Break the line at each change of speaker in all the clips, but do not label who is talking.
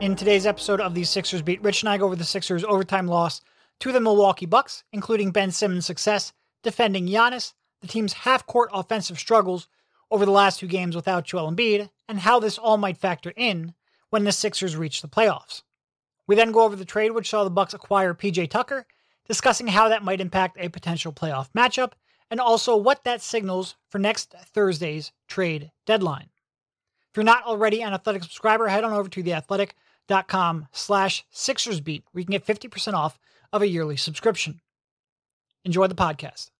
In today's episode of the Sixers Beat, Rich and I go over the Sixers' overtime loss to the Milwaukee Bucks, including Ben Simmons' success defending Giannis, the team's half-court offensive struggles over the last two games without Joel Embiid, and how this all might factor in when the Sixers reach the playoffs. We then go over the trade which saw the Bucks acquire PJ Tucker, discussing how that might impact a potential playoff matchup, and also what that signals for next Thursday's trade deadline. If you're not already an Athletic subscriber, head on over to the Athletic com slash Sixers Beat, where you can get 50% off of a yearly subscription. Enjoy the podcast.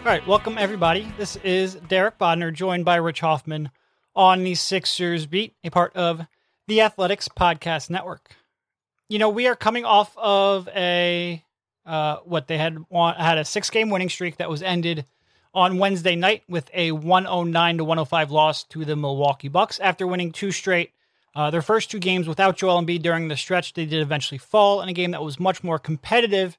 All right, welcome everybody. This is Derek Bodner, joined by Rich Hoffman on the Sixers Beat, a part of the Athletics Podcast Network. You know, we are coming off of a uh, what they had won, had a six game winning streak that was ended on Wednesday night with a 109 to 105 loss to the Milwaukee Bucks after winning two straight. Uh, their first two games without Joel Embiid during the stretch, they did eventually fall in a game that was much more competitive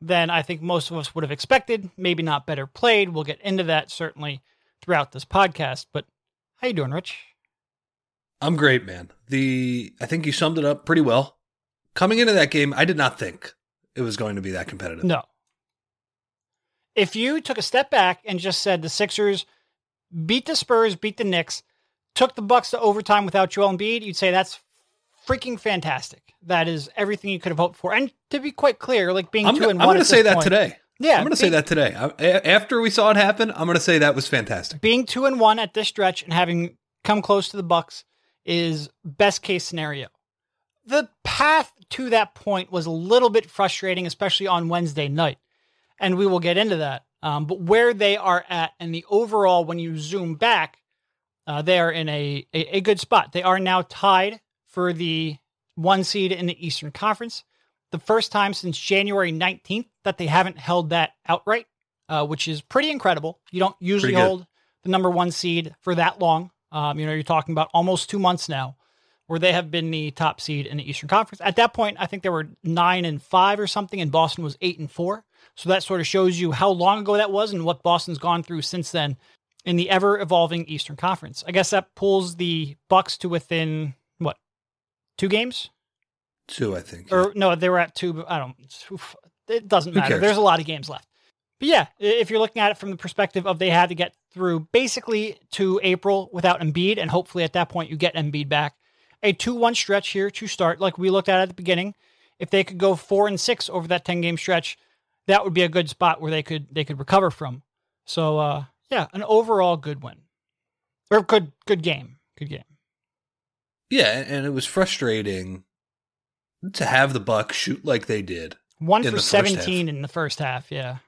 than I think most of us would have expected. Maybe not better played. We'll get into that certainly throughout this podcast. But how you doing, Rich?
I'm great, man. The I think you summed it up pretty well. Coming into that game, I did not think it was going to be that competitive.
No. If you took a step back and just said the Sixers beat the Spurs, beat the Knicks, took the Bucks to overtime without Joel Embiid, you'd say that's freaking fantastic. That is everything you could have hoped for. And to be quite clear, like being
I'm,
two and one.
I'm going to say that
point,
today.
Yeah,
I'm going to say that today. After we saw it happen, I'm going to say that was fantastic.
Being two and one at this stretch and having come close to the Bucks is best case scenario. The path to that point was a little bit frustrating, especially on Wednesday night, and we will get into that. Um, but where they are at and the overall, when you zoom back, uh, they are in a, a, a good spot. They are now tied for the one seed in the Eastern Conference. The first time since January 19th that they haven't held that outright, uh, which is pretty incredible. You don't usually hold the number one seed for that long. Um, you know, you're talking about almost two months now where they have been the top seed in the Eastern Conference. At that point, I think they were nine and five or something, and Boston was eight and four. So that sort of shows you how long ago that was and what Boston's gone through since then in the ever evolving Eastern Conference. I guess that pulls the Bucks to within what two games?
Two, I think.
Or no, they were at two. I don't. It doesn't matter. There's a lot of games left. But yeah, if you're looking at it from the perspective of they had to get through basically to April without Embiid, and hopefully at that point you get Embiid back. A 2 1 stretch here to start, like we looked at at the beginning. If they could go four and six over that 10 game stretch, that would be a good spot where they could they could recover from. So uh yeah, an overall good win. Or good good game. Good game.
Yeah, and it was frustrating to have the Bucks shoot like they did.
One for 17 in the first half, yeah.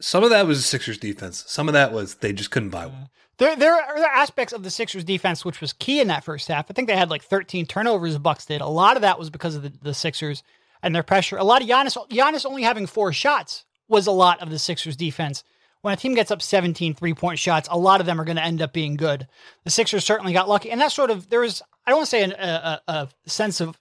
Some of that was Sixers defense. Some of that was they just couldn't buy one.
There, there are aspects of the Sixers defense which was key in that first half. I think they had like 13 turnovers. The Bucks did. A lot of that was because of the, the Sixers and their pressure. A lot of Giannis, Giannis only having four shots was a lot of the Sixers defense. When a team gets up 17 three point shots, a lot of them are going to end up being good. The Sixers certainly got lucky, and that sort of there was I don't want to say an, a, a sense of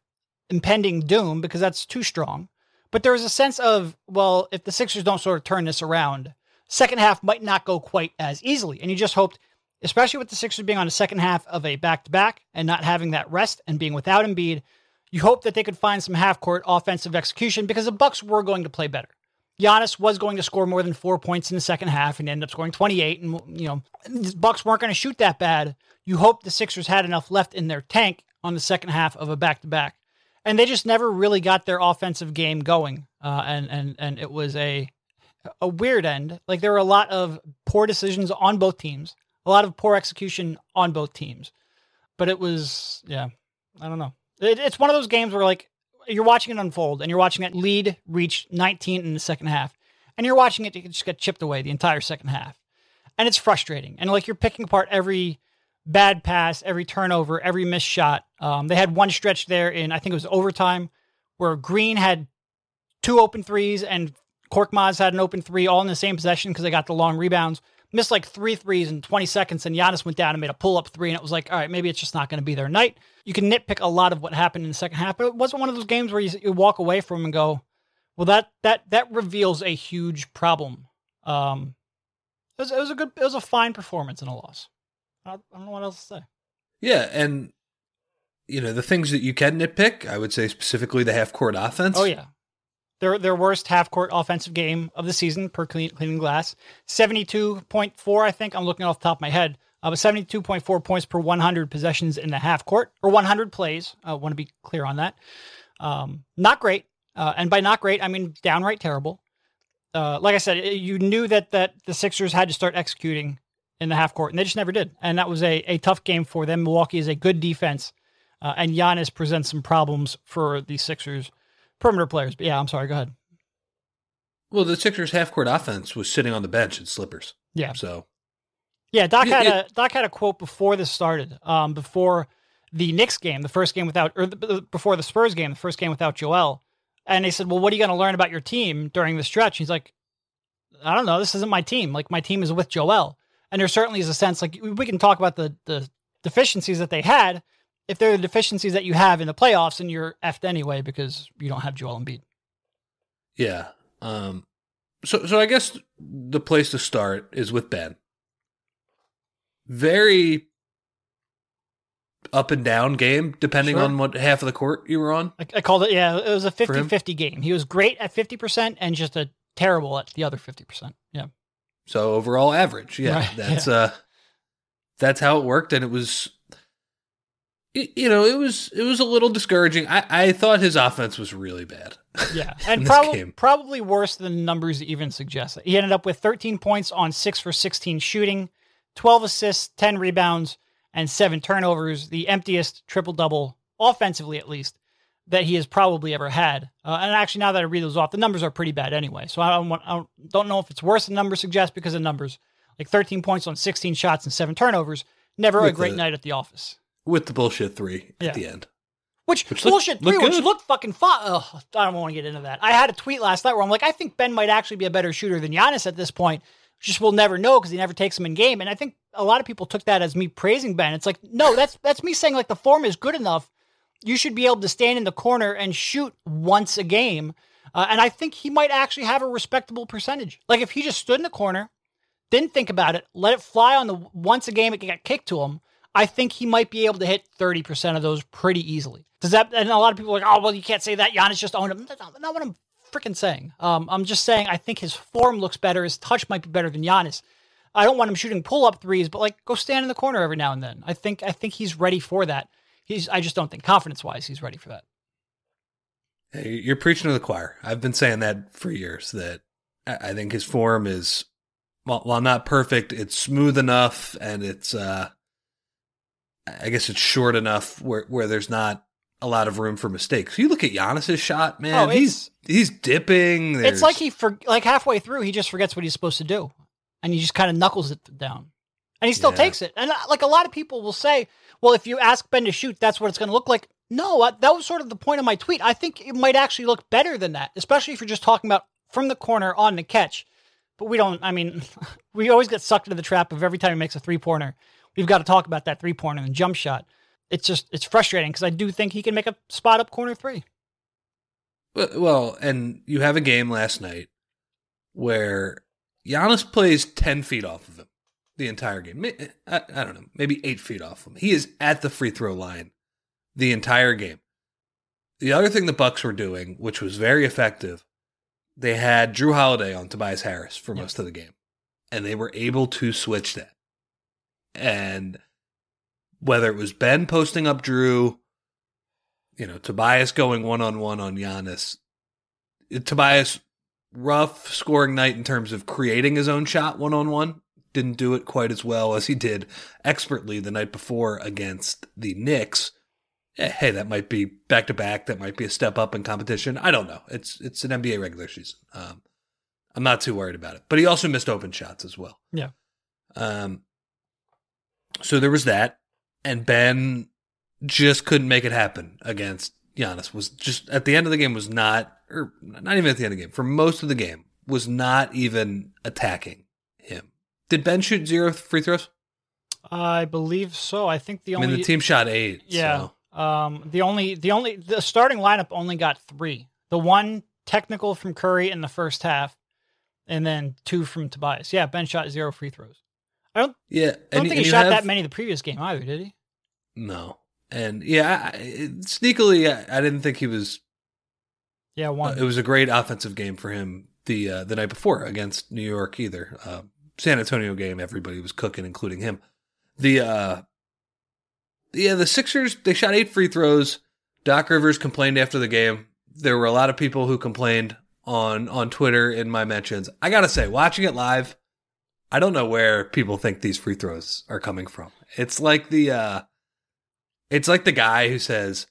impending doom because that's too strong. But there was a sense of, well, if the Sixers don't sort of turn this around, second half might not go quite as easily. And you just hoped, especially with the Sixers being on the second half of a back to back and not having that rest and being without Embiid, you hope that they could find some half court offensive execution because the Bucks were going to play better. Giannis was going to score more than four points in the second half and ended up scoring 28. And, you know, the Bucks weren't going to shoot that bad. You hope the Sixers had enough left in their tank on the second half of a back to back and they just never really got their offensive game going. Uh, and and and it was a a weird end. Like there were a lot of poor decisions on both teams, a lot of poor execution on both teams. But it was, yeah, I don't know. It, it's one of those games where like you're watching it unfold, and you're watching it lead reach 19 in the second half, and you're watching it just get chipped away the entire second half, and it's frustrating. And like you're picking apart every bad pass, every turnover, every missed shot. Um, they had one stretch there in, I think it was overtime, where Green had two open threes and Korkmaz had an open three all in the same possession because they got the long rebounds. Missed like three threes in 20 seconds, and Giannis went down and made a pull up three, and it was like, all right, maybe it's just not going to be their night. You can nitpick a lot of what happened in the second half, but it wasn't one of those games where you, you walk away from and go, Well, that that that reveals a huge problem. Um, it was, it was a good, it was a fine performance in a loss. I, I don't know what else to say.
Yeah, and you know the things that you can nitpick. I would say specifically the half court offense.
Oh yeah, their their worst half court offensive game of the season per clean, cleaning glass, seventy two point four. I think I'm looking off the top of my head. Uh, but 72.4 points per 100 possessions in the half court or 100 plays. I want to be clear on that. Um, not great. Uh, and by not great, I mean downright terrible. Uh, like I said, you knew that that the Sixers had to start executing in the half court, and they just never did. And that was a, a tough game for them. Milwaukee is a good defense, uh, and Giannis presents some problems for the Sixers perimeter players. But yeah, I'm sorry. Go ahead.
Well, the Sixers half court offense was sitting on the bench in slippers.
Yeah.
So
yeah, Doc had a Doc had a quote before this started. Um, before the Knicks game, the first game without, or the, before the Spurs game, the first game without Joel. And they said, "Well, what are you going to learn about your team during the stretch?" He's like, "I don't know. This isn't my team. Like my team is with Joel." And there certainly is a sense like we can talk about the the deficiencies that they had. If they're the deficiencies that you have in the playoffs, and you're effed anyway because you don't have Joel Embiid.
Yeah. Um. So so I guess the place to start is with Ben. Very up and down game, depending
Sure.
on what half of the court you were on.
I, I called it, yeah, it was a
For
50
him?
50 game. He was great at 50% and just a terrible at the other 50%. Yeah.
So overall average, yeah,
Right,
that's uh, that's how it worked, and it was, you know, it was it was a little discouraging. I I thought his offense was really bad.
Yeah. And probably probably worse than the numbers even suggest. He ended up with 13 points on 6 for 16 shooting, 12 assists, 10 rebounds, and 7 turnovers, the emptiest triple double offensively at least that he has probably ever had. Uh, and actually now that I read those off, the numbers are pretty bad anyway. So I don't want, I don't, don't know if it's worse than numbers suggest because the numbers. Like 13 points on 16 shots and 7 turnovers, never a great
the-
night at the office.
with the bullshit three
Yeah.
at the end.
Which,
Which
bullshit
looked
three, which
good.
looked fucking fun. I don't want to get into that. I had a tweet last night where I'm like, I think Ben might actually be a better shooter than Giannis at this point. Just we'll never know because he never takes him in game. And I think a lot of people took that as me praising Ben. It's like, no, that's that's me saying like the form is good enough. You should be able to stand in the corner and shoot once a game. Uh, and I think he might actually have a respectable percentage. Like if he just stood in the corner, didn't think about it, let it fly on the once a game it got kicked to him, I think he might be able to hit 30% of those pretty easily. Does that, and a lot of people are like, oh, well, you can't say that. Giannis just owned him. That's not, what I'm freaking saying. Um, I'm just saying I think his form looks better. His touch might be better than Giannis. I don't want him shooting pull up threes, but like go stand in the corner every now and then. I think I think he's ready for that. He's I just don't think confidence wise he's ready for that.
Hey, You're preaching to the choir. I've been saying that for years. That I think his form is, while, while not perfect, it's smooth enough, and it's, uh I guess it's short enough where where there's not a lot of room for mistakes. You look at Giannis's shot, man.
Oh,
he's he's dipping.
It's like he for like halfway through he just forgets what he's supposed to do, and he just kind of knuckles it down, and he still
Yeah.
takes it. And uh, like a lot of people will say, well, if you ask Ben to shoot, that's what it's going to look like. No, uh, that was sort of the point of my tweet. I think it might actually look better than that, especially if you're just talking about from the corner on the catch. But we don't. I mean, we always get sucked into the trap of every time he makes a three pointer, we've got to talk about that three pointer and jump shot. It's just it's frustrating because I do think he can make a spot up corner three.
Well- Well, and you have a game last night where Giannis plays 10 feet off of him the entire game. I, I don't know, maybe eight feet off him. He is at the free throw line the entire game. The other thing the Bucks were doing, which was very effective, they had Jrue Holiday on Tobias Harris for
Yeah.
most of the game, and they were able to switch that. And whether it was Ben posting up Jrue, you know, Tobias going one on one on Giannis, Tobias rough scoring night in terms of creating his own shot one on one. Didn't do it quite as well as he did expertly the night before against the Knicks. Eh, Hey, that might be back to back. That might be a step up in competition. I don't know. It's it's an NBA regular season. Um, I'm not too worried about it. But he also missed open shots as well.
Yeah.
Um. So there was that, and Ben just couldn't make it happen against Giannis. Was just at the end of the game was not, or not even at the end of the game. For most of the game, was not even attacking him. Did Ben shoot zero free throws?
I believe so. I think the only I
mean, the team shot eight.
Yeah.
so-
Um, the only the only the starting lineup only got three. The one technical from Curry in the first half, and then two from Tobias. Yeah, Ben shot zero free throws. I don't.
Yeah,
I don't
and-
think
and
he shot
have-
that many the previous game either, did he?
No, and yeah, I, sneakily, I, I didn't think he was.
Yeah,
Uh,
one.
it was a great offensive game for him the uh, the night before against New York either. Uh, San Antonio game, everybody was cooking, including him. The uh, yeah, the Sixers they shot eight free throws. Doc Rivers complained after the game. There were a lot of people who complained on on Twitter in my mentions. I gotta say, watching it live, I don't know where people think these free throws are coming from. It's like the uh, it's like the guy who says,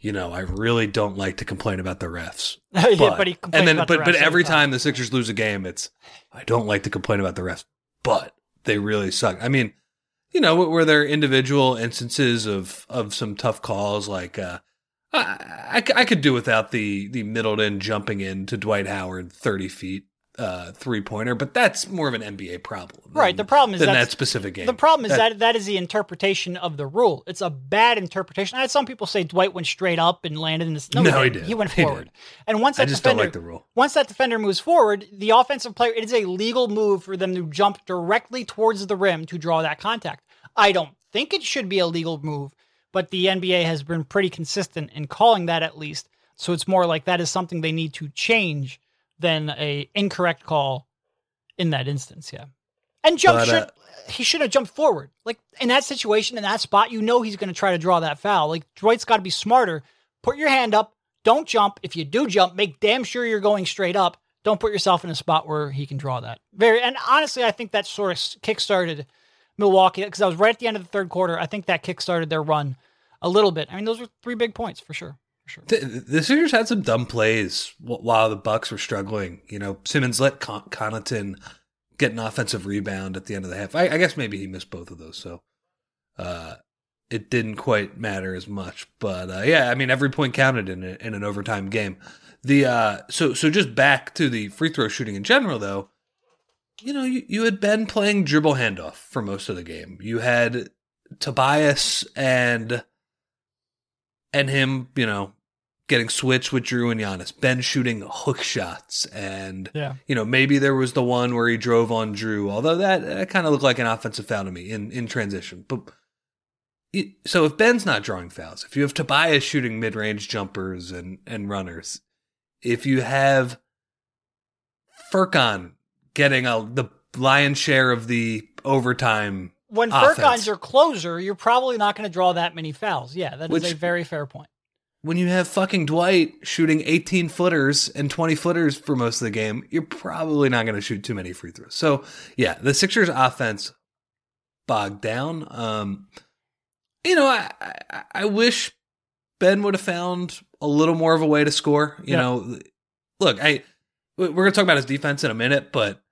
you know, I really don't like to complain about the refs.
yeah, but, he complains
and then
about the
but but every time the Sixers lose a game, it's I don't like to complain about the refs, but they really suck. I mean, you know, were there individual instances of of some tough calls like uh I could do without the the Middleton jumping in to Dwight Howard thirty feet uh three pointer, but that's more of an NBA problem,
Right, the problem is
than that specific game.
The problem is
That-
that, that is the interpretation of the rule. It's a bad interpretation. I had some people say Dwight went straight up and landed in this. No,
No, he
he,
did.
He went
He
forward. And once
I
that
just don't
defender,
like the rule.
once that defender moves forward, the offensive player, it is a legal move for them to jump directly towards the rim to draw that contact. I don't think it should be a legal move, but the NBA has been pretty consistent in calling that at least. So it's more like that is something they need to change than a incorrect call in that instance. Yeah. And jump
But,
should
uh,
he should have jumped forward. Like in that situation, in that spot, you know he's going to try to draw that foul. Like Dwight's got to be smarter. Put your hand up. Don't jump. If you do jump, make damn sure you're going straight up. Don't put yourself in a spot where he can draw that. Very and honestly, I think that sort of kickstarted Milwaukee because I was right at the end of the third quarter. I think that kickstarted their run a little bit. I mean, those were three big points for sure. Sure.
The, the Sixers had some dumb plays while the Bucks were struggling. You know, Simmons let Con- Connaughton get an offensive rebound at the end of the half. I, I guess maybe he missed both of those, so uh, it didn't quite matter as much. But uh, yeah, I mean, every point counted in a, in an overtime game. The uh, so so just back to the free throw shooting in general, though. You know, you, you had been playing dribble handoff for most of the game. You had Tobias and and him, you know, getting switched with Jrue and Giannis. Ben shooting hook shots, and
Yeah.
you know maybe there was the one where he drove on Jrue, although that, that kind of looked like an offensive foul to me in in transition. But it- so if Ben's not drawing fouls, if you have Tobias shooting mid range jumpers and and runners, if you have Furkan getting a the lion's share of the overtime.
When
Offense.
Furkan's your closer, you're probably not going to draw that many fouls. Yeah, that is
Which-
a very fair point.
When you have fucking Dwight shooting 18 footers and 20 footers for most of the game, you're probably not going to shoot too many free throws. So, yeah, the Sixers offense bogged down. Um, you know, I, I, I wish Ben would have found a little more of a way to score. You
Yeah.
know, look, I we're going to talk about his defense in a minute, but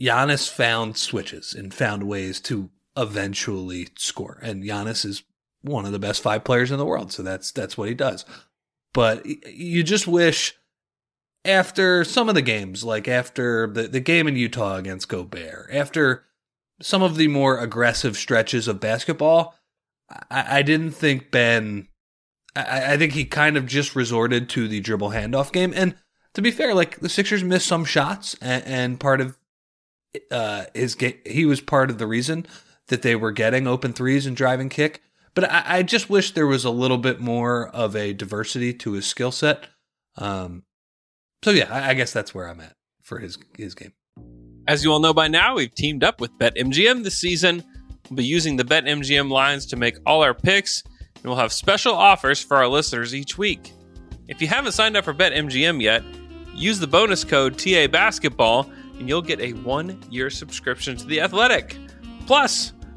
Giannis found switches and found ways to eventually score. And Giannis is one of the best five players in the world, so that's that's what he does. But you just wish after some of the games, like after the, the game in Utah against Gobert, after some of the more aggressive stretches of basketball, I, I didn't think Ben. I, I think he kind of just resorted to the dribble handoff game. And to be fair, like the Sixers missed some shots, and, and part of uh, his game, he was part of the reason that they were getting open threes and driving kick. But I, I just wish there was a little bit more of a diversity to his skill set. Um, so yeah, I, I guess that's where I'm at for his his game.
As you all know by now, we've teamed up with BetMGM this season. We'll be using the BetMGM lines to make all our picks, and we'll have special offers for our listeners each week. If you haven't signed up for BetMGM yet, use the bonus code TA Basketball, and you'll get a one-year subscription to the Athletic, plus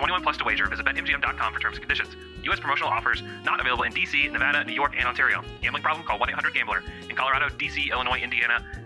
21 plus to wager. Visit BetMGM.com for terms and conditions. U.S. promotional offers not available in D.C., Nevada, New York, and Ontario. Gambling problem? Call 1-800-GAMBLER. In Colorado, D.C., Illinois, Indiana,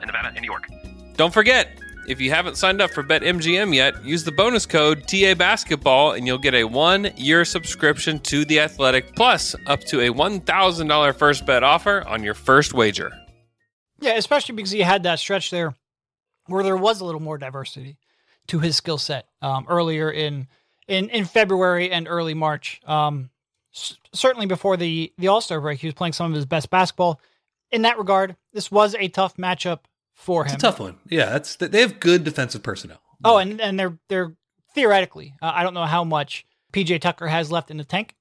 in Nevada and New York.
Don't forget, if you haven't signed up for BetMGM yet, use the bonus code TA Basketball and you'll get a one year subscription to The Athletic, plus up to a $1,000 first bet offer on your first wager.
Yeah, especially because he had that stretch there where there was a little more diversity to his skill set um, earlier in, in in February and early March. Um, s- certainly before the the All Star break, he was playing some of his best basketball. In that regard, this was a tough matchup for him.
It's a tough one. Yeah, that's they have good defensive personnel.
Oh, and and they're they're theoretically, uh, I don't know how much PJ Tucker has left in the tank,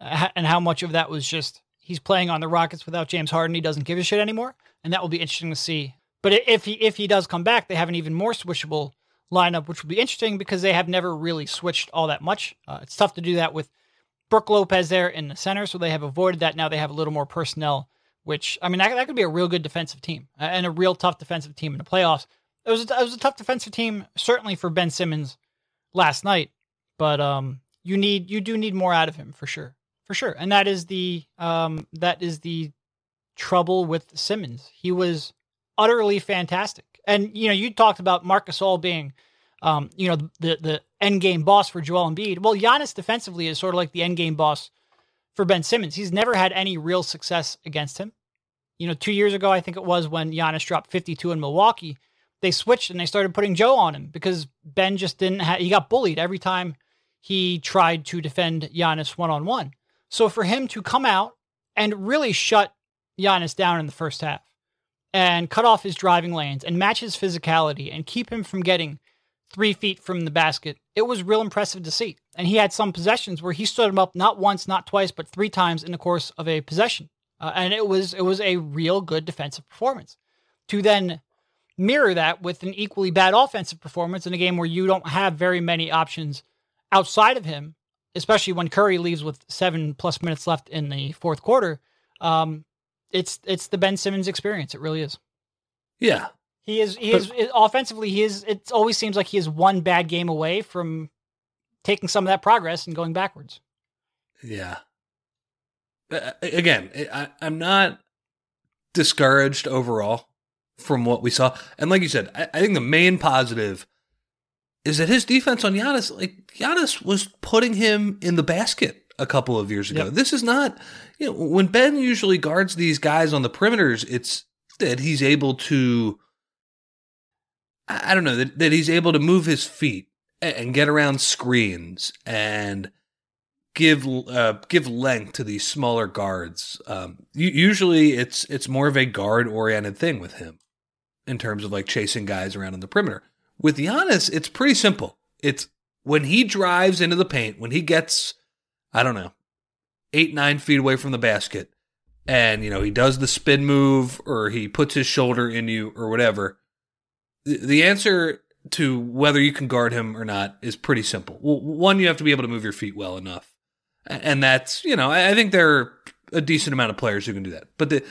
uh, and how much of that was just he's playing on the Rockets without James Harden. He doesn't give a shit anymore, and that will be interesting to see. But if he if he does come back, they have an even more switchable lineup, which will be interesting because they have never really switched all that much. Uh, it's tough to do that with Brook Lopez there in the center, so they have avoided that. Now they have a little more personnel, which I mean that, that could be a real good defensive team uh, and a real tough defensive team in the playoffs. It was a, it was a tough defensive team, certainly for Ben Simmons last night, but um, you need you do need more out of him for sure, for sure, and that is the um that is the trouble with Simmons. He was utterly fantastic, and you know you talked about Marc Gasol being um, you know, the the end game boss for Joel Embiid. Well, Giannis defensively is sort of like the end game boss for Ben Simmons. He's never had any real success against him. You know, two years ago, I think it was when Giannis dropped 52 in Milwaukee, they switched and they started putting Joe on him because Ben just didn't have, he got bullied every time he tried to defend Giannis one on one. So for him to come out and really shut Giannis down in the first half and cut off his driving lanes and match his physicality and keep him from getting three feet from the basket. It was real impressive to see. And he had some possessions where he stood him up not once, not twice, but three times in the course of a possession. Uh, and it was it was a real good defensive performance. To then mirror that with an equally bad offensive performance in a game where you don't have very many options outside of him, especially when Curry leaves with seven plus minutes left in the fourth quarter. Um, it's it's the Ben Simmons experience. It really is.
Yeah,
He is. He is offensively. He is. It always seems like he is one bad game away from taking some of that progress and going backwards.
Yeah. Uh, again, I, I'm not discouraged overall from what we saw. And like you said, I, I think the main positive is that his defense on Giannis, like Giannis was putting him in the basket a couple of years ago.
Yep.
This is not, you know, when Ben usually guards these guys on the perimeters, it's that he's able to, I I don't know, that, that he's able to move his feet and, and get around screens and give uh, give length to these smaller guards. Um, usually, it's it's more of a guard oriented thing with him in terms of like chasing guys around on the perimeter. With Giannis, it's pretty simple. It's when he drives into the paint, when he gets, I don't know, eight nine feet away from the basket, and you know he does the spin move or he puts his shoulder in you or whatever. The, answer to whether you can guard him or not is pretty simple. Well, one, you have to be able to move your feet well enough and that's you know I think there are a decent amount of players who can do that. But the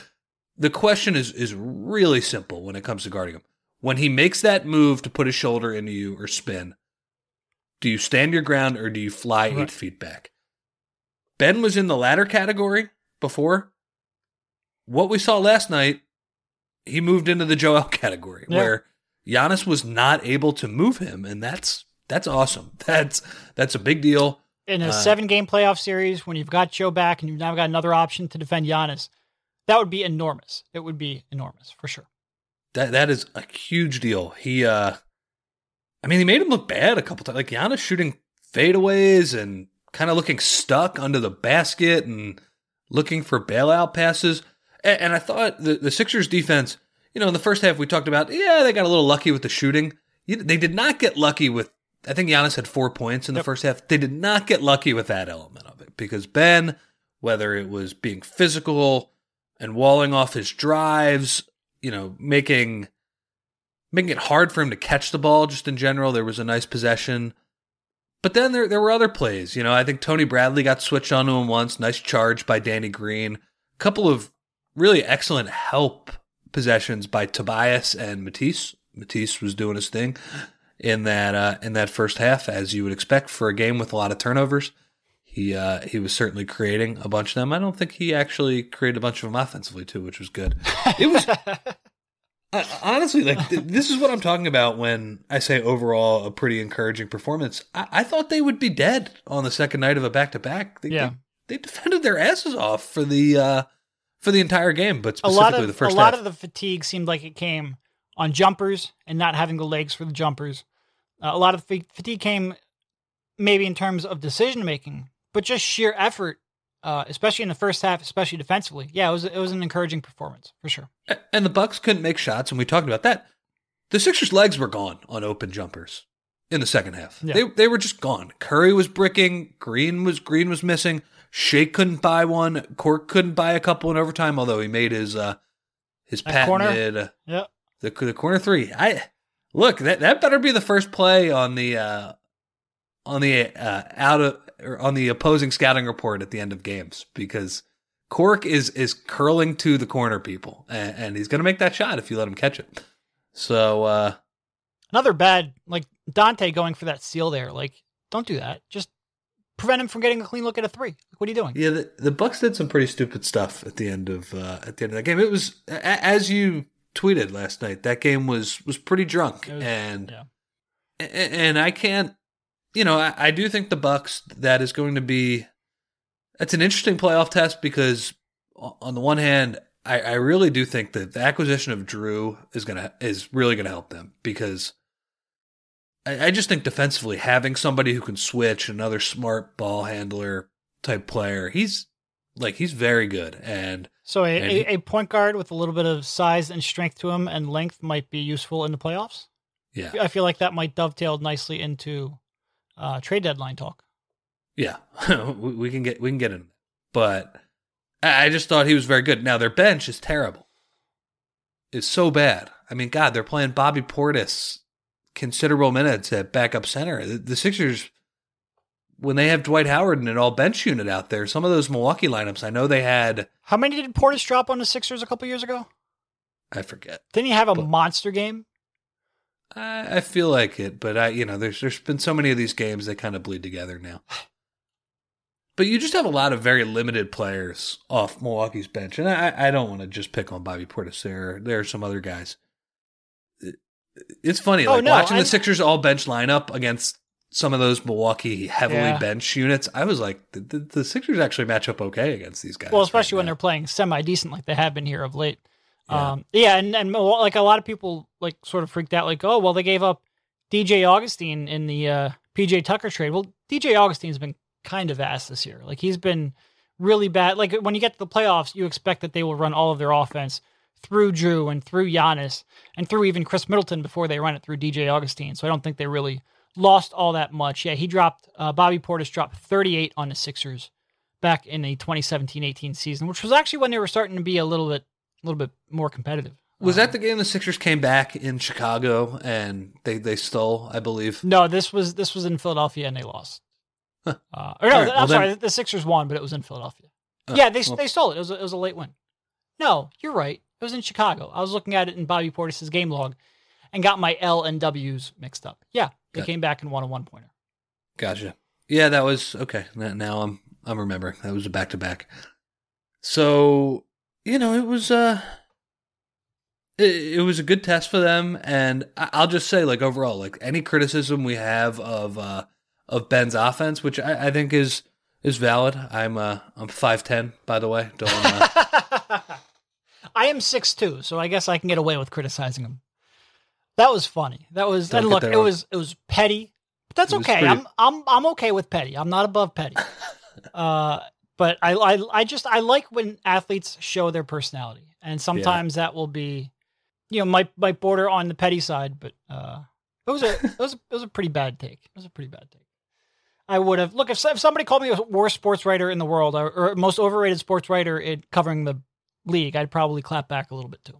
the question is is really simple when it comes to guarding him. When he makes that move to put his shoulder into you or spin, do you stand your ground or do you fly eight feet back? Ben was in the latter category before. What we saw last night, he moved into the Joel category
Yeah.
where Giannis was not able to move him, and that's that's awesome. That's that's a big deal.
In a
Uh,
seven game playoff series, when you've got Joe back and you've now got another option to defend Giannis, that would be enormous. It would be enormous for sure.
That that is a huge deal. He uh I mean he made him look bad a couple times. Like Giannis shooting fadeaways and kind of looking stuck under the basket and looking for bailout passes. And, and I thought the, the Sixers defense, you know, in the first half we talked about, yeah, they got a little lucky with the shooting. They did not get lucky with I think Giannis had four points in the
Yep.
first half. They did not get lucky with that element of it because Ben, whether it was being physical and walling off his drives, you know, making making it hard for him to catch the ball. Just in general, there was a nice possession. But then there there were other plays. You know, I think Tony Bradley got switched onto him once. Nice charge by Danny Green. A couple of really excellent help possessions by Tobias and Matisse. Matisse was doing his thing in that uh, in that first half, as you would expect for a game with a lot of turnovers. He uh, he was certainly creating a bunch of them. I don't think he actually created a bunch of them offensively too, which was good. It was honestly like th- this is what I'm talking about when I say overall a pretty encouraging performance. I, I thought they would be dead on the second night of a back to back.
Yeah.
they, they defended their asses off for the uh, for the entire game, but
a
specifically
lot of
the first
a lot
half.
of the fatigue seemed like it came on jumpers and not having the legs for the jumpers. Uh, a lot of fatigue came maybe in terms of decision making, but just sheer effort, uh, especially in the first half, especially defensively. Yeah, it was it was an encouraging performance for sure.
and the Bucks couldn't make shots, and we talked about that. The Sixers' legs were gone on open jumpers in the second half.
Yeah.
They they were just gone. Curry was bricking. Green was Green was missing. Shake couldn't buy one. Cork couldn't buy a couple in overtime, although he made his uh his
That corner?
patented uh,
Yeah,
the the corner three. I look that that better be the first play on the uh on the uh out of or on the opposing scouting report at the end of games because Cork is is curling to the corner people and, and he's going to make that shot if you let him catch it. So uh
another bad like Donte going for that seal there. Like, don't do that. Just prevent him from getting a clean look at a three. What are you doing?
yeah, the, the Bucks did some pretty stupid stuff at the end of uh at the end of that game. It was a- as you tweeted last night. That game was was pretty drunk
was-
and
yeah.
And I can't, you know, I, I do think the Bucks that is going to be. That's an interesting playoff test because, on the one hand, I, I really do think that the acquisition of Jrue is gonna is really gonna help them because. I, I just think defensively having somebody who can switch, another smart ball handler type player, he's like he's very good, and
So a,
And he-
a, point guard with a little bit of size and strength to him and length might be useful in the playoffs.
yeah,
I feel like that might dovetail nicely into uh, trade deadline talk.
Yeah, we can get we can get into that. But I I just thought he was very good. Now their bench is terrible. It's so bad. I mean, God, they're playing Bobby Portis considerable minutes at backup center. The, the Sixers, when they have Dwight Howard and an all bench unit out there, some of those Milwaukee lineups, I know they had.
How many did Portis drop on the Sixers a couple years ago?
I forget.
Didn't he have a
But-
monster game?
I, I feel like it, but I, you know, there's there's been so many of these games they kind of bleed together now. But you just have a lot of very limited players off Milwaukee's bench, and I, I don't want to just pick on Bobby Portis. There, there are some other guys. It- It's funny,
Oh,
like
no,
watching the
I'm-
Sixers all bench lineup against some of those Milwaukee heavily
Yeah.
bench units. I was like, the, the, the Sixers actually match up okay against these guys.
Well,
right
especially when
now.
they're playing semi decent like they have been here of late.
Yeah.
Um, yeah, and and like a lot of people like sort of freaked out, like, oh, well, they gave up DJ Augustin in the uh, PJ Tucker trade. Well, DJ Augustin's been kind of ass this year. Like he's been really bad. Like when you get to the playoffs, you expect that they will run all of their offense through Jrue and through Giannis and through even Khris Middleton before they run it through DJ Augustin. So I don't think they really lost all that much. Yeah, he dropped. Uh, Bobby Portis dropped 38 on the Sixers back in the 2017-18 season, which was actually when they were starting to be a little bit, a little bit more competitive.
was
Um,
that the game the Sixers came back in Chicago and they they stole, I believe.
No, this was this was in Philadelphia and they lost.
Huh.
Uh, or no,
right,
I'm
well
sorry,
then-
the Sixers won, but it was in Philadelphia.
Oh,
yeah, they
well-
they stole it. It was a, it was a late win. No, you're right. It was in Chicago. I was looking at it in Bobby Portis's game log, and got my L and W's mixed up. Yeah, they
Got
came back and won a one pointer.
Gotcha. Yeah, that was okay. Now I'm I'm remembering. That was a back to back. So you know, it was uh it, it was a good test for them, and I- I'll just say, like overall, like any criticism we have of uh of Ben's offense, which I, I think is is valid. I'm uh I'm five ten, by the way. Don't uh,
I am six two, so I guess I can get away with criticizing him. That was funny. That was
Don't
and look, it
wrong.
was it was petty, but that's okay.
pretty-
I'm I'm I'm okay with petty. I'm not above petty. uh, but I, I I just I like when athletes show their personality, and sometimes that will be, you know, might might border on the petty side, but uh, it was a it was it was a pretty bad take. It was a pretty bad take. I would have look if, if somebody called me the worst sports writer in the world or, or most overrated sports writer in covering the league, I'd probably clap back a little bit too.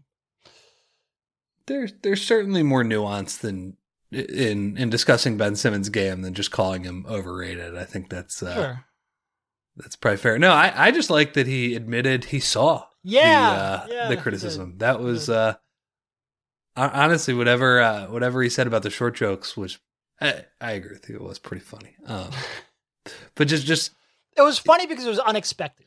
There's there's certainly more nuance than in in discussing Ben Simmons' game than just calling him overrated. I think that's uh,
Sure.
that's probably fair. No, I I just like that he admitted he saw
Yeah.
the, uh,
yeah,
the criticism. That was uh, honestly whatever uh, whatever he said about the short jokes was. I, I agree with you. It was pretty funny. Um, but just just
It was funny because it was unexpected.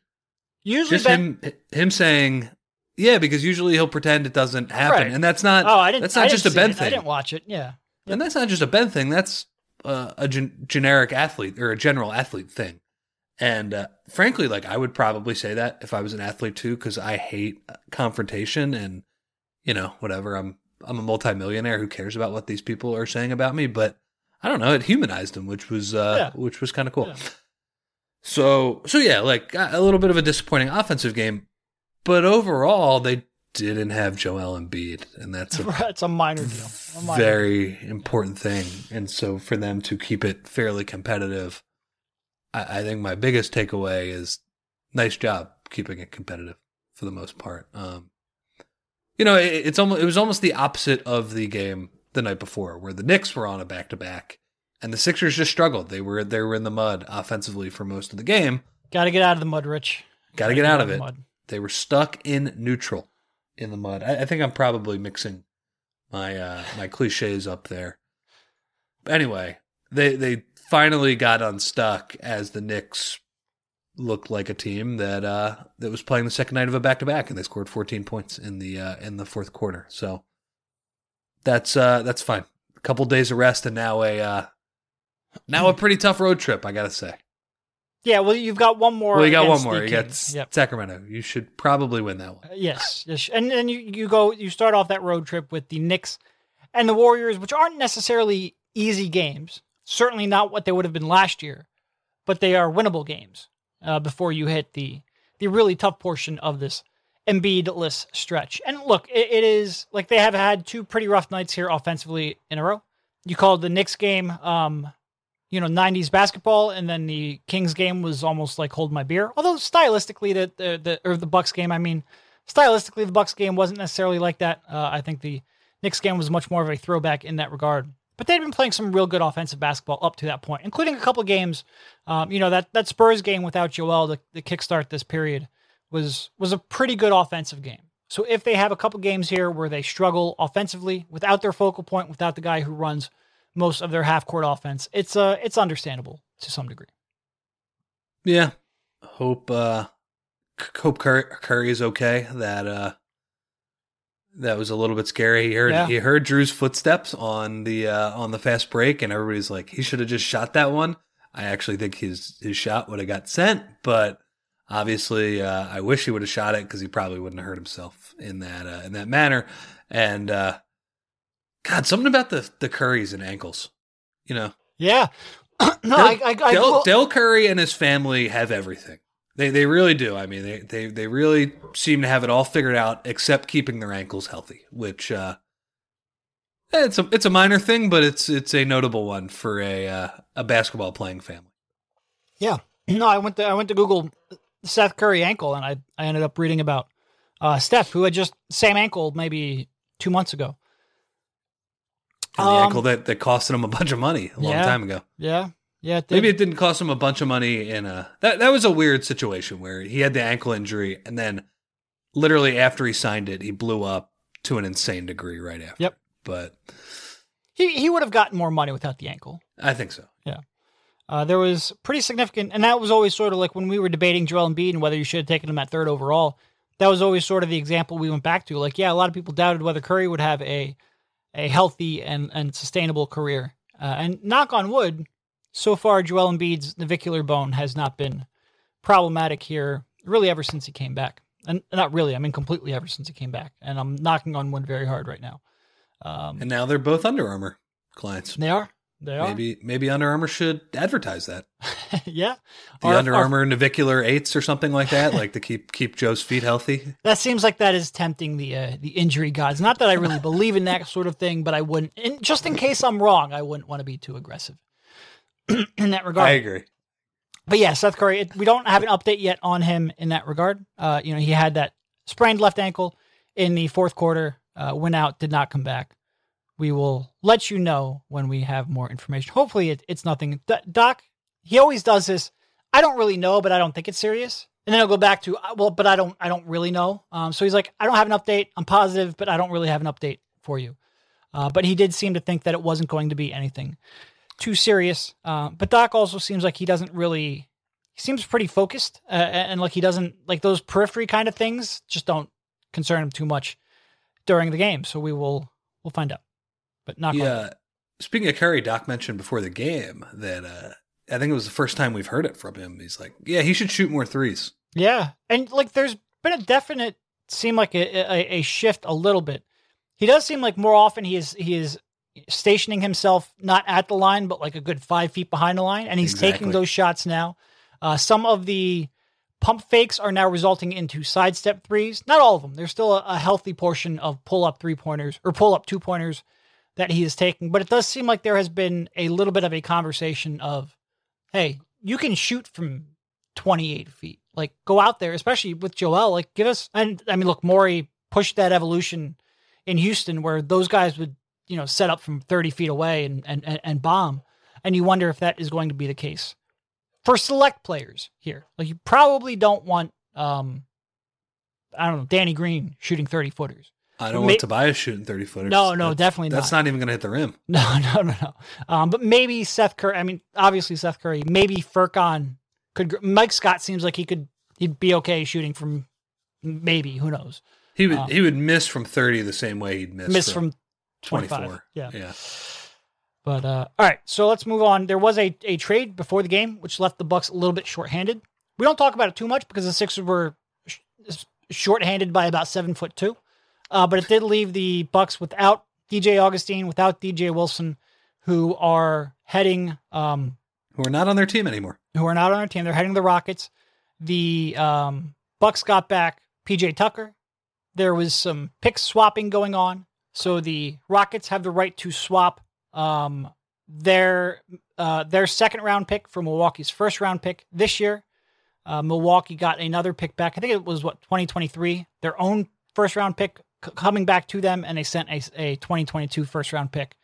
Usually,
just
Ben,
him him saying yeah because usually he'll pretend it doesn't happen
Right.
and that's not
oh, I didn't.
that's not
didn't
just a Ben
it. I
thing
didn't watch it. Yeah.
and that's not just a Ben thing that's uh, a gen- generic athlete or a general athlete thing and uh, frankly like I would probably say that if I was an athlete too because I hate uh, confrontation and you know whatever I'm I'm a multimillionaire who cares about what these people are saying about me but I don't know it humanized him which was uh
Yeah.
which was kind of cool
Yeah.
so so yeah, like a little bit of a disappointing offensive game, but overall they didn't have Joel Embiid, and that's a
it's a minor deal. A minor
very important thing. And so for them to keep it fairly competitive, I, I think my biggest takeaway is nice job keeping it competitive for the most part. Um, you know, it, it's almost it was almost the opposite of the game the night before, where the Knicks were on a back to back, and the Sixers just struggled. They were they were in the mud offensively for most of the game.
Got to get out of the mud, Rich.
Got to get out of it.
mud.
They were stuck in neutral in the mud. I, I think I'm probably mixing my uh, my cliches up there. But Anyway, they they finally got unstuck as the Knicks looked like a team that uh, that was playing the second night of a back to back, and they scored 14 points in the uh, in the fourth quarter. So that's uh, that's fine. A couple days of rest, and now a uh, now a pretty tough road trip. I gotta say.
Yeah, well, you've got one more.
Well, you got one more.
the
You got
Yep.
Sacramento. You should probably win that one.
Uh, Yes, yes, and then you you go you start off that road trip with the Knicks and the Warriors, which aren't necessarily easy games. Certainly not what they would have been last year, but they are winnable games uh, before you hit the the really tough portion of this Embiid-less stretch. And look, it, it is like they have had two pretty rough nights here offensively in a row. You called the Knicks game, um, you know, '90s basketball, and then the Kings game was almost like hold my beer. Although stylistically, the the, the or the Bucks game, I mean, stylistically, the Bucks game wasn't necessarily like that. Uh, I think the Knicks game was much more of a throwback in that regard. But they'd been playing some real good offensive basketball up to that point, including a couple of games. Um, you know that that Spurs game without Joel to, to kickstart this period was was a pretty good offensive game. So if they have a couple games here where they struggle offensively without their focal point, without the guy who runs most of their half court offense, it's uh it's understandable to some degree.
Yeah. Hope uh hope Curry, Curry is okay. That uh that was a little bit scary. He heard
Yeah.
he heard Jrue's footsteps on the uh on the fast break and everybody's like he should have just shot that one. I actually think his his shot would have got sent, but obviously uh I wish he would have shot it cuz he probably wouldn't have hurt himself in that uh in that manner. And uh god, something about the the Currys and ankles. You know,
Yeah. no,
Dell,
I, I, I
Dell,
will-
Dell Curry and his family have everything. They they really do. I mean, they, they they really seem to have it all figured out, except keeping their ankles healthy, which uh, it's a it's a minor thing, but it's it's a notable one for a uh, a basketball playing family.
Yeah. No, I went to I went to Google Seth Curry ankle and I, I ended up reading about uh, Steph, who had just same ankle maybe two months ago.
The
Um,
ankle that that costed him a bunch of money a long
Yeah.
time ago.
Yeah. Yeah. It.
Maybe it didn't cost him a bunch of money in a that that was a weird situation where he had the ankle injury and then literally after he signed it, he blew up to an insane degree right after.
Yep.
But
he, he would have gotten more money without the ankle.
I think so. Yeah.
Uh, there was pretty significant, and that was always sort of like when we were debating Joel Embiid and whether you should have taken him at third overall. That was always sort of the example we went back to. Like, yeah, a lot of people doubted whether Curry would have a a healthy and, and sustainable career. Uh, and knock on wood, so far Joel Embiid's navicular bone has not been problematic here, really ever since he came back. And not really, I mean completely ever since he came back. And I'm knocking on wood very hard right now. Um,
And now they're both Under Armour clients.
they are. They are.
Maybe maybe Under Armour should advertise that.
yeah.
The
Our-
Under Armour navicular eights or something like that, like to keep keep Joe's feet healthy.
That seems like that is tempting the uh, the injury gods. Not that I really believe in that sort of thing, but I wouldn't. And just in case I'm wrong, I wouldn't want to be too aggressive in that regard.
I agree.
But yeah, Seth Curry. It, we don't have an update yet on him in that regard. Uh, you know, he had that sprained left ankle in the fourth quarter uh, went out, did not come back. We will let you know when we have more information. Hopefully, it, it's nothing. D- Doc, he always does this. I don't really know, but I don't think it's serious. And then I'll go back to uh, well, but I don't, I don't really know. Um, so he's like, I don't have an update. I'm positive, but I don't really have an update for you. Uh, but he did seem to think that it wasn't going to be anything too serious. Uh, but Doc also seems like he doesn't really. He seems pretty focused, uh, and like he doesn't like those periphery kind of things. Just don't concern him too much during the game. So we will we'll find out. But not
yeah. Speaking of Curry, Doc mentioned before the game that uh, I think it was the first time we've heard it from him. He's like, "Yeah, he should shoot more threes.
Yeah, and like there's been a definite seem like a, a, a shift a little bit. He does seem like more often he is he is stationing himself not at the line, but like a good five feet behind the line, and he's
Exactly.
taking those shots now. Uh, some of the pump fakes are now resulting into sidestep threes. Not all of them. There's still a, a healthy portion of pull up three pointers or pull up two pointers that he is taking, but it does seem like there has been a little bit of a conversation of, hey, you can shoot from 28 feet. Like go out there, especially with Joel. Like give us. And I mean, look, Morey pushed that evolution in Houston where those guys would you know set up from 30 feet away and and and, bomb. And you wonder if that is going to be the case for select players here. Like you probably don't want um I don't know Danny Green shooting 30 footers.
I don't
Ma-
want Tobias shooting thirty footers.
No, no,
That-
definitely not.
That's
not.
even going to hit the rim.
No, no, no, no. Um, but maybe Seth Curry. I mean, obviously Seth Curry. Maybe Furkan could. Mike Scott seems like he could. He'd be okay shooting from. Maybe who knows?
He would
Uh,
he would miss from thirty the same way he'd miss,
Miss
from,
from
twenty
25. Yeah.
yeah.
But uh, all right, so let's move on. There was a, a trade before the game, which left the Bucks a little bit shorthanded. We don't talk about it too much because the Sixers were sh- shorthanded by about seven foot two, uh, but it did leave the Bucks without DJ Augustin, without DJ Wilson, who are heading um,
Who are not on their team anymore.
who are not on our team. They're heading the Rockets. The um, Bucks got back PJ Tucker. There was some pick swapping going on, so the Rockets have the right to swap um, their uh, their second round pick for Milwaukee's first round pick this year. Uh, Milwaukee got another pick back. I think it was what 2023. Their own first round pick coming back to them, and they sent a, a 2022 first round pick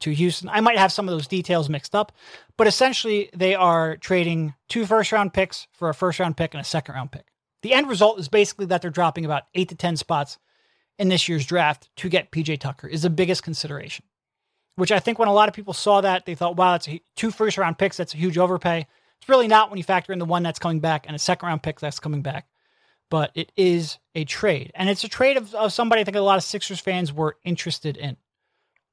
to Houston. I might have some of those details mixed up, but essentially they are trading two first round picks for a first round pick and a second round pick. The end result is basically that they're dropping about eight to 10 spots in this year's draft to get PJ Tucker is the biggest consideration, which I think when a lot of people saw that, they thought, wow, that's a, two first round picks. That's a huge overpay. It's really not when you factor in the one that's coming back and a second round pick that's coming back. But it is a trade. And it's a trade of, of somebody I think a lot of Sixers fans were interested in.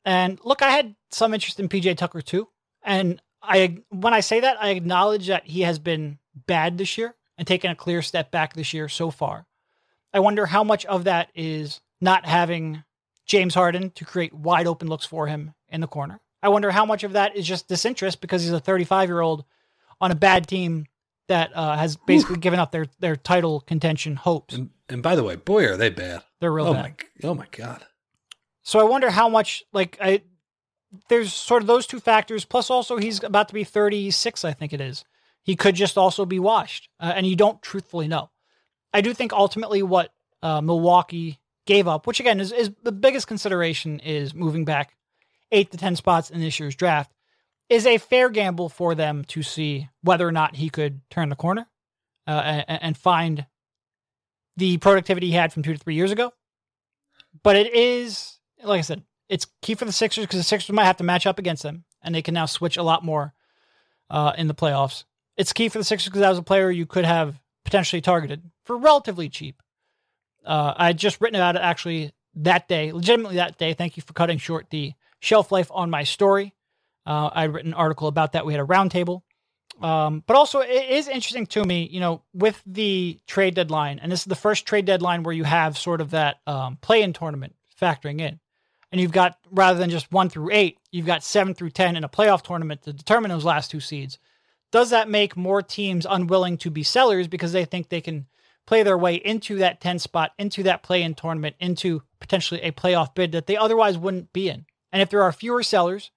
And look, I had some interest in PJ Tucker too. And I when I say that, I acknowledge that he has been bad this year and taken a clear step back this year so far. I wonder how much of that is not having James Harden to create wide open looks for him in the corner. I wonder how much of that is just disinterest because he's a 35 year old on a bad team that uh, has basically given up their their title contention hopes.
And, and by the way, boy, are they bad.
They're real
oh
bad.
my, oh my god.
So I wonder how much like I there's sort of those two factors plus also he's about to be 36 I think it is. He could just also be washed uh, and you don't truthfully know. I do think ultimately what uh, Milwaukee gave up, which again is, is the biggest consideration is moving back 8 to 10 spots in this year's draft is a fair gamble for them to see whether or not he could turn the corner uh, and, and find the productivity he had from 2 to 3 years ago. But it is like I said, it's key for the Sixers because the Sixers might have to match up against them, and they can now switch a lot more uh, in the playoffs. It's key for the Sixers because that was a player you could have potentially targeted for relatively cheap. Uh, I had just written about it actually that day, legitimately that day. Thank you for cutting short the shelf life on my story. Uh, I had written an article about that. We had a roundtable. Um, but also, it is interesting to me, you know, with the trade deadline, and this is the first trade deadline where you have sort of that um, play in tournament factoring in. And you've got, rather than just one through eight, you've got seven through 10 in a playoff tournament to determine those last two seeds. Does that make more teams unwilling to be sellers because they think they can play their way into that 10 spot, into that play in tournament, into potentially a playoff bid that they otherwise wouldn't be in? And if there are fewer sellers,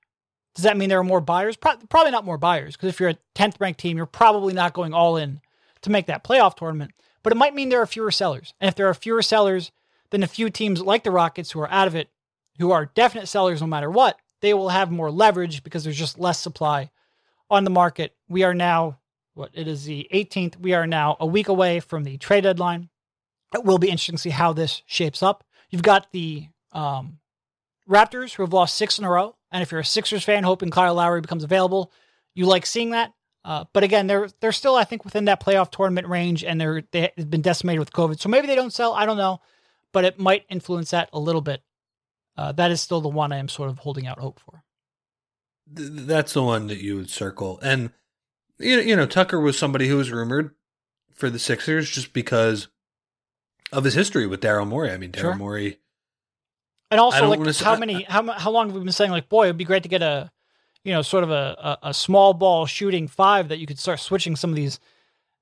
does that mean there are more buyers? Pro- probably not more buyers because if you're a 10th ranked team, you're probably not going all in to make that playoff tournament. But it might mean there are fewer sellers. And if there are fewer sellers, then a few teams like the Rockets who are out of it, who are definite sellers no matter what, they will have more leverage because there's just less supply on the market. We are now, what, it is the 18th. We are now a week away from the trade deadline. It will be interesting to see how this shapes up. You've got the um, Raptors who have lost six in a row. And if you're a Sixers fan hoping Kyle Lowry becomes available, you like seeing that. Uh, but again, they're they're still, I think, within that playoff tournament range, and they're they've been decimated with COVID. So maybe they don't sell. I don't know, but it might influence that a little bit. Uh, that is still the one I am sort of holding out hope for.
That's the one that you would circle. And you know, you know, Tucker was somebody who was rumored for the Sixers just because of his history with Daryl Morey. I mean, Daryl
Sure.
Morey.
And also, like, how many, how how long have we been saying, like, boy, it'd be great to get a, you know, sort of a a, a small ball shooting five that you could start switching some of these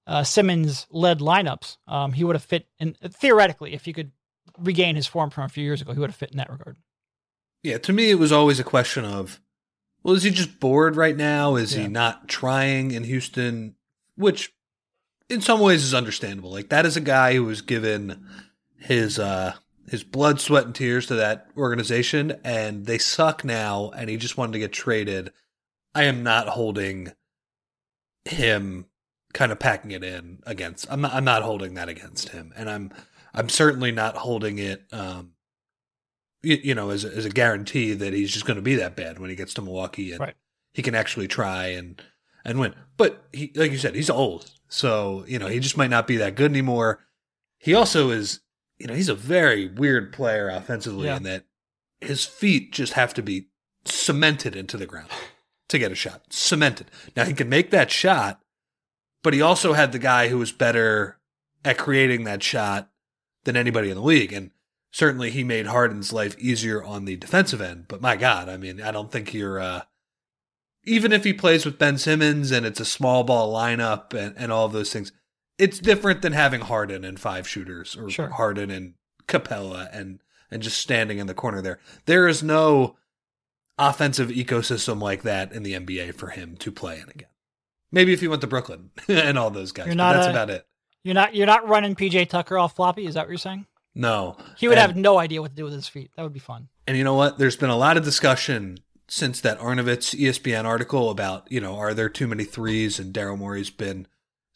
uh, Simmons led lineups. Um, he would have fit in theoretically if he could regain his form from a few years ago. He would have fit in that regard.
Yeah, to me, it was always a question of, well, is he just bored right now? Is
Yeah.
he not trying in Houston? Which, in some ways, is understandable. Like that is a guy who was given his uh his blood, sweat, and tears to that organization, and they suck now, and he just wanted to get traded. I am not holding him kind of packing it in against. I'm not. I'm not holding that against him, and I'm. I'm certainly not holding it. Um, you, you know, as a, as a guarantee that he's just going to be that bad when he gets to Milwaukee and
Right.
he can actually try and and win. But he, like you said, he's old, so you know he just might not be that good anymore. He also is, you know, he's a very weird player offensively
Yeah.
in that his feet just have to be cemented into the ground to get a shot. Cemented. Now he can make that shot, but he also had the guy who was better at creating that shot than anybody in the league. And certainly he made Harden's life easier on the defensive end. But my God, I mean, I don't think you're uh even if he plays with Ben Simmons and it's a small ball lineup and, and all of those things, it's different than having Harden and five shooters or
Sure.
Harden and Capela and and just standing in the corner there. There is no offensive ecosystem like that in the NBA for him to play in again. Maybe if he went to Brooklyn and all those guys.
You're
but
not
that's
a-
about it.
You're not you're not running PJ Tucker off floppy. Is that what you're saying?
No.
He would
And-
have no idea what to do with his feet. That would be fun.
And you know what? There's been a lot of discussion since that Arnovitz ESPN article about, you know, are there too many threes? And Daryl Morey's been.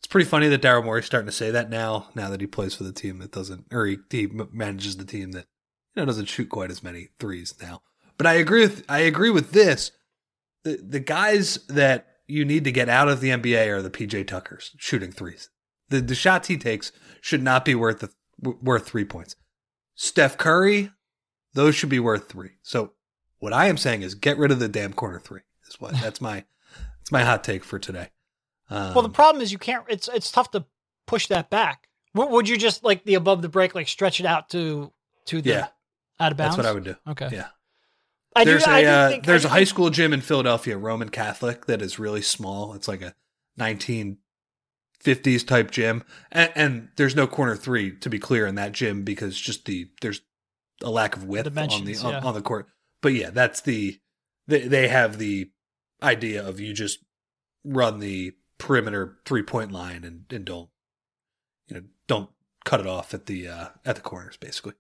It's pretty funny that Daryl Morey's starting to say that now, now that he plays for the team that doesn't, or he, he manages the team that, you know, doesn't shoot quite as many threes now. But I agree with, I agree with this. The, the guys that you need to get out of the NBA are the PJ Tuckers shooting threes. The, the shots he takes should not be worth the, worth three points. Steph Curry, those should be worth three. So what I am saying is get rid of the damn corner three. Is what that's my that's my hot take for today. Um,
Well, the problem is you can't. It's it's tough to push that back. W- would you just like the above the break, like stretch it out to to the
yeah,
out of bounds?
that's what I would do.
Okay.
Yeah,
I
there's
I
a
do
uh,
think,
there's a high
think-
school gym in Philadelphia, Roman Catholic, that is really small. It's like a 1950s type gym, and, and there's no corner three to be clear in that gym because just the there's a lack of width on the on,
yeah.
on the court. But yeah, that's the they they have the idea of you just run the perimeter three point line and, and don't you know don't cut it off at the uh at the corners basically.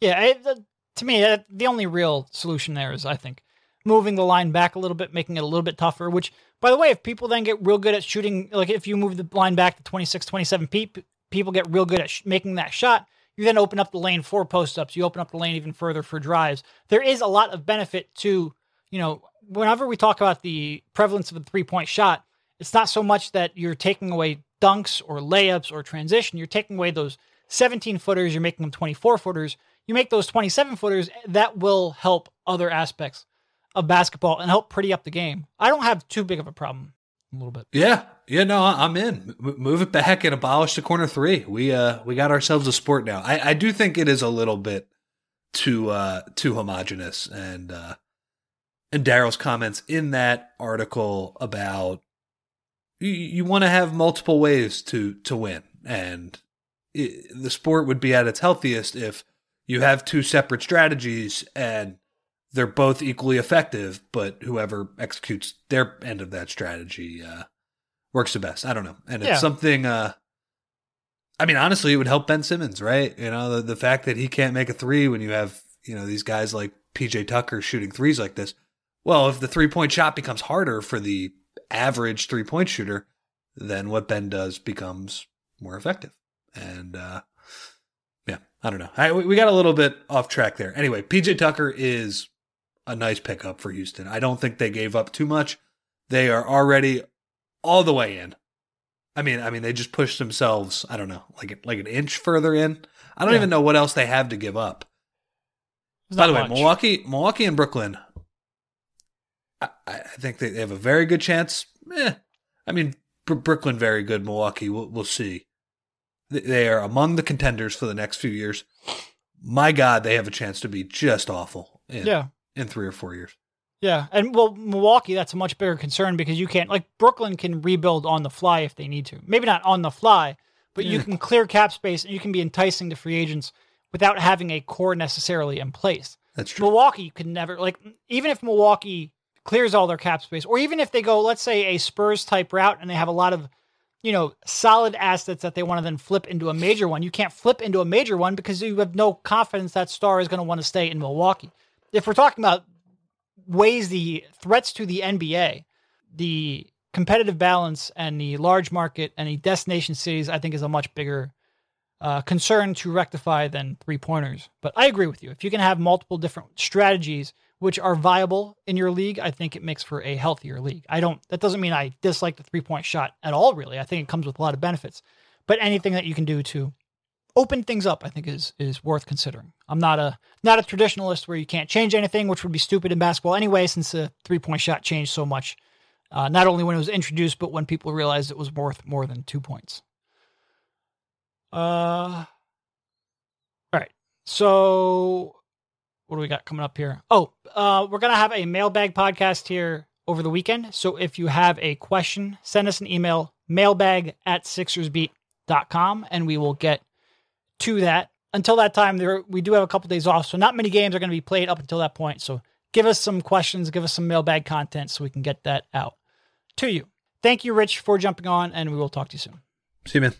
Yeah, the, to me, uh, the only real solution there is, I think, moving the line back a little bit, making it a little bit tougher. Which, by the way, if people then get real good at shooting, like if you move the line back to 26, 27 feet, people get real good at sh- making that shot. You then open up the lane for post ups. You open up the lane even further for drives. There is a lot of benefit to, you know, whenever we talk about the prevalence of a three point shot, it's not so much that you're taking away dunks or layups or transition. You're taking away those 17 footers, you're making them 24 footers. You make those 27 footers, that will help other aspects of basketball and help pretty up the game. I don't have too big of a problem. A little bit.
Yeah, yeah, no, I'm in. M- move it back and abolish the corner three. We uh we got ourselves a sport now. I, I do think it is a little bit too uh too homogenous and uh and Daryl's comments in that article about you, you want to have multiple ways to to win and it, the sport would be at its healthiest if you have two separate strategies and they're both equally effective, but whoever executes their end of that strategy uh, works the best. I don't know, and it's
Yeah.
something. Uh, I mean, honestly, it would help Ben Simmons, right? You know, the, the fact that he can't make a three when you have, you know, these guys like PJ Tucker shooting threes like this. Well, if the three point shot becomes harder for the average three point shooter, then what Ben does becomes more effective. And, uh, yeah, I don't know. I, we got a little bit off track there. Anyway, PJ Tucker is a nice pickup for Houston. I don't think they gave up too much. They are already all the way in. I mean, I mean, they just pushed themselves. I don't know, like like an inch further in. I don't
Yeah.
even know what else they have to give up. By the way,
much.
Milwaukee, Milwaukee, and Brooklyn. I, I think they they have a very good chance. Eh, I mean, Br- Brooklyn very good. Milwaukee, we'll, we'll see. They- They are among the contenders for the next few years. My God, they have a chance to be just awful in
Yeah.
in three or four years.
Yeah, and well, Milwaukee, that's a much bigger concern because you can't like Brooklyn can rebuild on the fly if they need to. Maybe not on the fly, but you can clear cap space and you can be enticing to free agents without having a core necessarily in place.
That's true.
Milwaukee could never like even if Milwaukee clears all their cap space, or even if they go, let's say, a Spurs type route and they have a lot of you know solid assets that they want to then flip into a major one. You can't flip into a major one because you have no confidence that star is going to want to stay in Milwaukee. If we're talking about ways the threats to the NBA, the competitive balance and the large market and the destination cities, I think is a much bigger uh, concern to rectify than three pointers. But I agree with you. If you can have multiple different strategies which are viable in your league, I think it makes for a healthier league. I don't. That doesn't mean I dislike the three point shot at all. Really, I think it comes with a lot of benefits. But anything that you can do to open things up, I think is is worth considering. I'm not a not a traditionalist where you can't change anything, which would be stupid in basketball anyway, since the three point shot changed so much. Uh, not only when it was introduced, but when people realized it was worth more than two points. Uh, all right. So, what do we got coming up here? Oh, uh, we're gonna have a mailbag podcast here over the weekend. So if you have a question, send us an email mailbag at sixersbeat.com and we will get to that. Until that time, there we do have a couple days off, so not many games are going to be played up until that point. So give us some questions, give us some mailbag content, so we can get that out to you. Thank you, Rich, for jumping on, and we will talk to you soon.
See you, man.